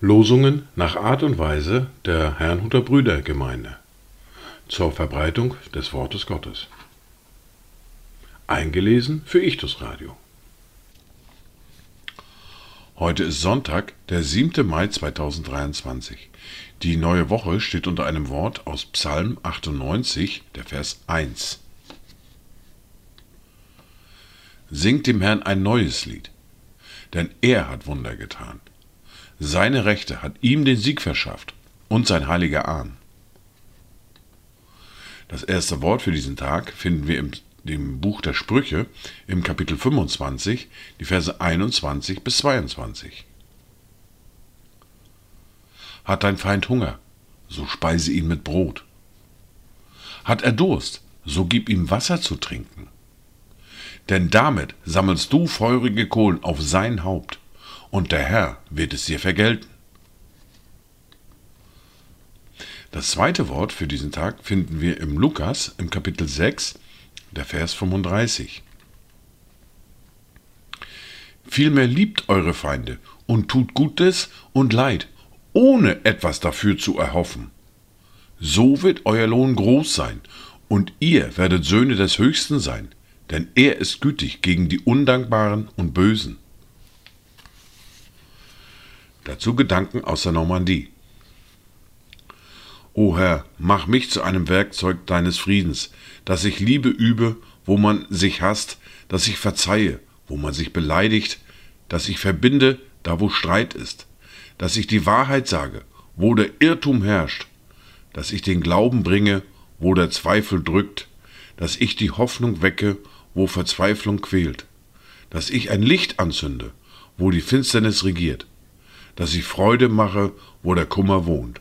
Losungen nach Art und Weise der Herrnhuter Brüdergemeinde zur Verbreitung des Wortes Gottes. Eingelesen für Ichtus Radio. Heute ist Sonntag, der 7. Mai 2023. Die neue Woche steht unter einem Wort aus Psalm 98, der Vers 1. Singt dem Herrn ein neues Lied, denn er hat Wunder getan. Seine Rechte hat ihm den Sieg verschafft und sein heiliger Ahn. Das erste Wort für diesen Tag finden wir im dem Buch der Sprüche im Kapitel 25, die Verse 21 bis 22. Hat dein Feind Hunger, so speise ihn mit Brot. Hat er Durst, so gib ihm Wasser zu trinken. Denn damit sammelst du feurige Kohlen auf sein Haupt, und der Herr wird es dir vergelten. Das zweite Wort für diesen Tag finden wir im Lukas im Kapitel 6, der Vers 35. Vielmehr liebt eure Feinde und tut Gutes und Leid, ohne etwas dafür zu erhoffen. So wird euer Lohn groß sein, und ihr werdet Söhne des Höchsten sein, denn er ist gütig gegen die Undankbaren und Bösen. Dazu Gedanken aus der Normandie. O Herr, mach mich zu einem Werkzeug deines Friedens, dass ich Liebe übe, wo man sich hasst, dass ich verzeihe, wo man sich beleidigt, dass ich verbinde, da wo Streit ist, dass ich die Wahrheit sage, wo der Irrtum herrscht, dass ich den Glauben bringe, wo der Zweifel drückt, dass ich die Hoffnung wecke, wo Verzweiflung quält, dass ich ein Licht anzünde, wo die Finsternis regiert, dass ich Freude mache, wo der Kummer wohnt.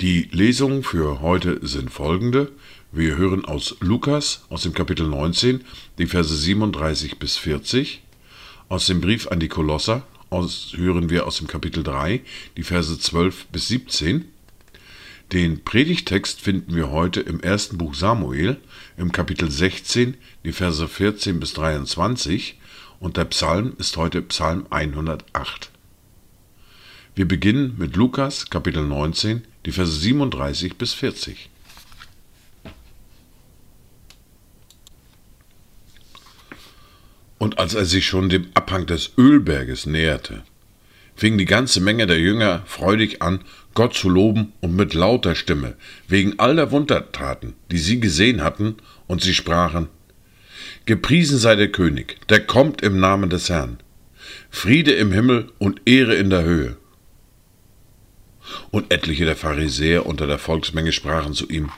Die Lesungen für heute sind folgende. Wir hören aus Lukas aus dem Kapitel 19 die Verse 37 bis 40. Aus dem Brief an die Kolosser aus, hören wir aus dem Kapitel 3 die Verse 12 bis 17. Den Predigtext finden wir heute im ersten Buch Samuel im Kapitel 16 die Verse 14 bis 23 und der Psalm ist heute Psalm 108. Wir beginnen mit Lukas Kapitel 19 die Verse 37 bis 40. Und als er sich schon dem Abhang des Ölberges näherte, fing die ganze Menge der Jünger freudig an, Gott zu loben und mit lauter Stimme, wegen all der Wundertaten, die sie gesehen hatten, und sie sprachen, Gepriesen sei der König, der kommt im Namen des Herrn. Friede im Himmel und Ehre in der Höhe. Und etliche der Pharisäer unter der Volksmenge sprachen zu ihm,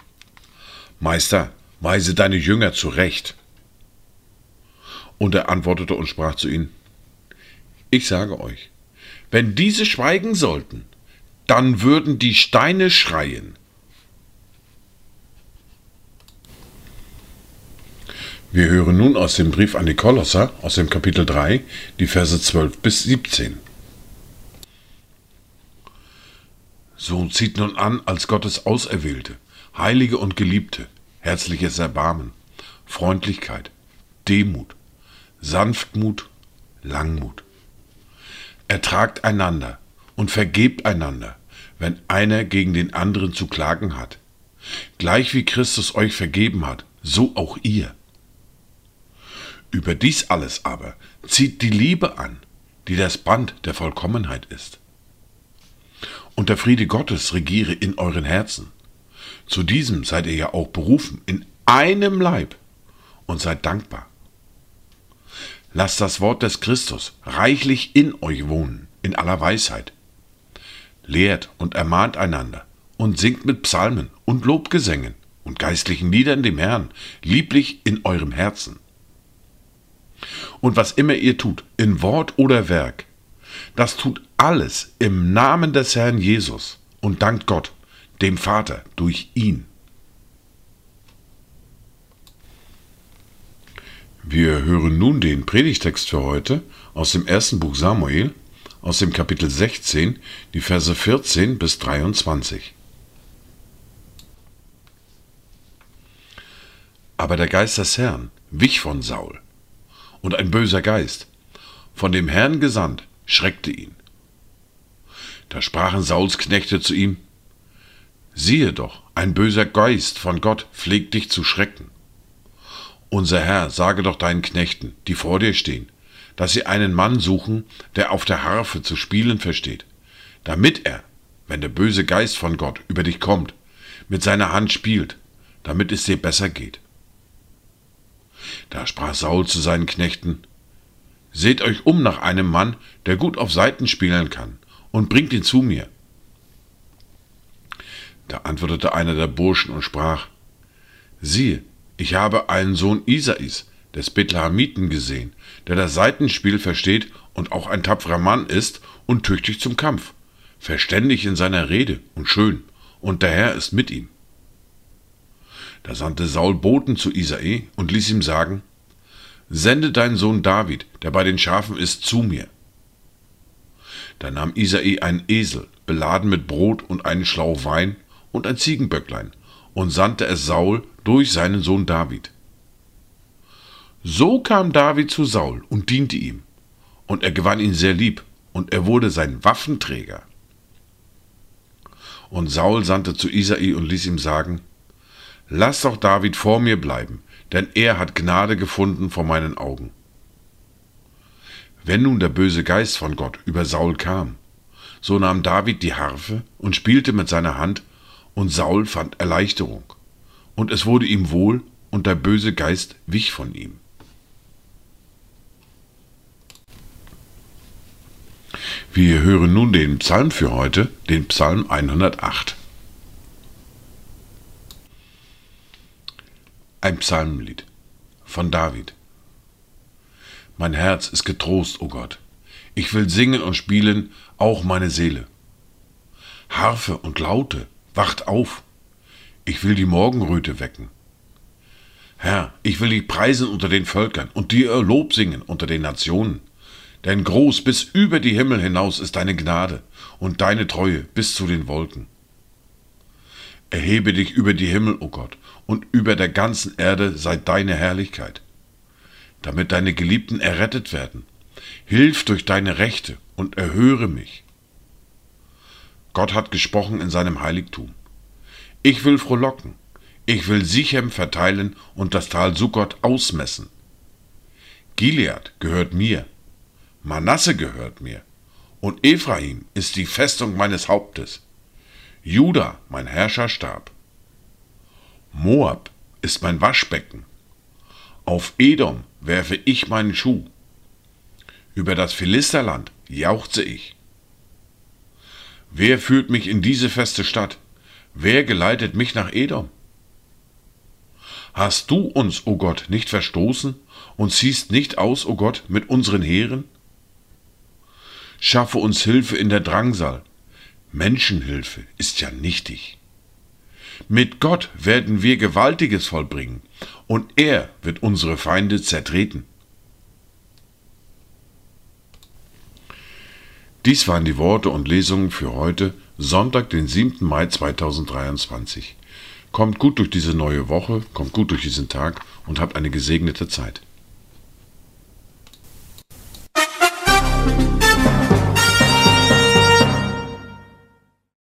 Meister, weise deine Jünger zurecht. Und er antwortete und sprach zu ihnen, Ich sage euch, wenn diese schweigen sollten, dann würden die Steine schreien. Wir hören nun aus dem Brief an die Kolosser, aus dem Kapitel 3, die Verse 12 bis 17. So zieht nun an als Gottes Auserwählte, Heilige und Geliebte, herzliches Erbarmen, Freundlichkeit, Demut, Sanftmut, Langmut. Ertragt einander und vergebt einander, wenn einer gegen den anderen zu klagen hat. Gleich wie Christus euch vergeben hat, so auch ihr. Über dies alles aber zieht die Liebe an, die das Band der Vollkommenheit ist und der Friede Gottes regiere in euren Herzen. Zu diesem seid ihr ja auch berufen, in einem Leib, und seid dankbar. Lasst das Wort des Christus reichlich in euch wohnen, in aller Weisheit. Lehrt und ermahnt einander und singt mit Psalmen und Lobgesängen und geistlichen Liedern dem Herrn, lieblich in eurem Herzen. Und was immer ihr tut, in Wort oder Werk, das tut alles im Namen des Herrn Jesus und dankt Gott, dem Vater, durch ihn. Wir hören nun den Predigtext für heute aus dem ersten Buch Samuel, aus dem Kapitel 16, die Verse 14 bis 23. Aber der Geist des Herrn wich von Saul, und ein böser Geist, von dem Herrn gesandt, schreckte ihn. Da sprachen Sauls Knechte zu ihm, Siehe doch, ein böser Geist von Gott pflegt dich zu schrecken. Unser Herr, sage doch deinen Knechten, die vor dir stehen, dass sie einen Mann suchen, der auf der Harfe zu spielen versteht, damit er, wenn der böse Geist von Gott über dich kommt, mit seiner Hand spielt, damit es dir besser geht. Da sprach Saul zu seinen Knechten, Seht euch um nach einem Mann, der gut auf Saiten spielen kann, und bringt ihn zu mir. Da antwortete einer der Burschen und sprach, Siehe, ich habe einen Sohn Isais, des Bethlehemiten, gesehen, der das Seitenspiel versteht und auch ein tapferer Mann ist und tüchtig zum Kampf, verständig in seiner Rede und schön, und der Herr ist mit ihm. Da sandte Saul Boten zu Isai und ließ ihm sagen, Sende deinen Sohn David, der bei den Schafen ist, zu mir. Da nahm Isai einen Esel, beladen mit Brot und einen Schlauch Wein und ein Ziegenböcklein, und sandte es Saul durch seinen Sohn David. So kam David zu Saul und diente ihm, und er gewann ihn sehr lieb, und er wurde sein Waffenträger. Und Saul sandte zu Isai und ließ ihm sagen, Lass doch David vor mir bleiben, denn er hat Gnade gefunden vor meinen Augen. Wenn nun der böse Geist von Gott über Saul kam, so nahm David die Harfe und spielte mit seiner Hand, und Saul fand Erleichterung, und es wurde ihm wohl, und der böse Geist wich von ihm. Wir hören nun den Psalm für heute, den Psalm 108. Ein Psalmenlied von David. Mein Herz ist getrost, o oh Gott. Ich will singen und spielen, auch meine Seele. Harfe und Laute, wacht auf. Ich will die Morgenröte wecken. Herr, ich will dich preisen unter den Völkern und dir Lob singen unter den Nationen. Denn groß bis über die Himmel hinaus ist deine Gnade und deine Treue bis zu den Wolken. Erhebe dich über die Himmel, o oh Gott, und über der ganzen Erde sei deine Herrlichkeit, damit deine Geliebten errettet werden. Hilf durch deine Rechte und erhöre mich. Gott hat gesprochen in seinem Heiligtum. Ich will frohlocken, ich will Sichem verteilen und das Tal Sukkot ausmessen. Gilead gehört mir, Manasse gehört mir, und Ephraim ist die Festung meines Hauptes, Juda mein Herrscherstab. Moab ist mein Waschbecken, auf Edom werfe ich meinen Schuh, über das Philisterland jauchze ich. Wer führt mich in diese feste Stadt? Wer geleitet mich nach Edom? Hast du uns, o oh Gott, nicht verstoßen und ziehst nicht aus, o oh Gott, mit unseren Heeren? Schaffe uns Hilfe in der Drangsal. Menschenhilfe ist ja nichtig. Mit Gott werden wir Gewaltiges vollbringen, und er wird unsere Feinde zertreten. Dies waren die Worte und Lesungen für heute, Sonntag, den 7. Mai 2023. Kommt gut durch diese neue Woche, kommt gut durch diesen Tag und habt eine gesegnete Zeit.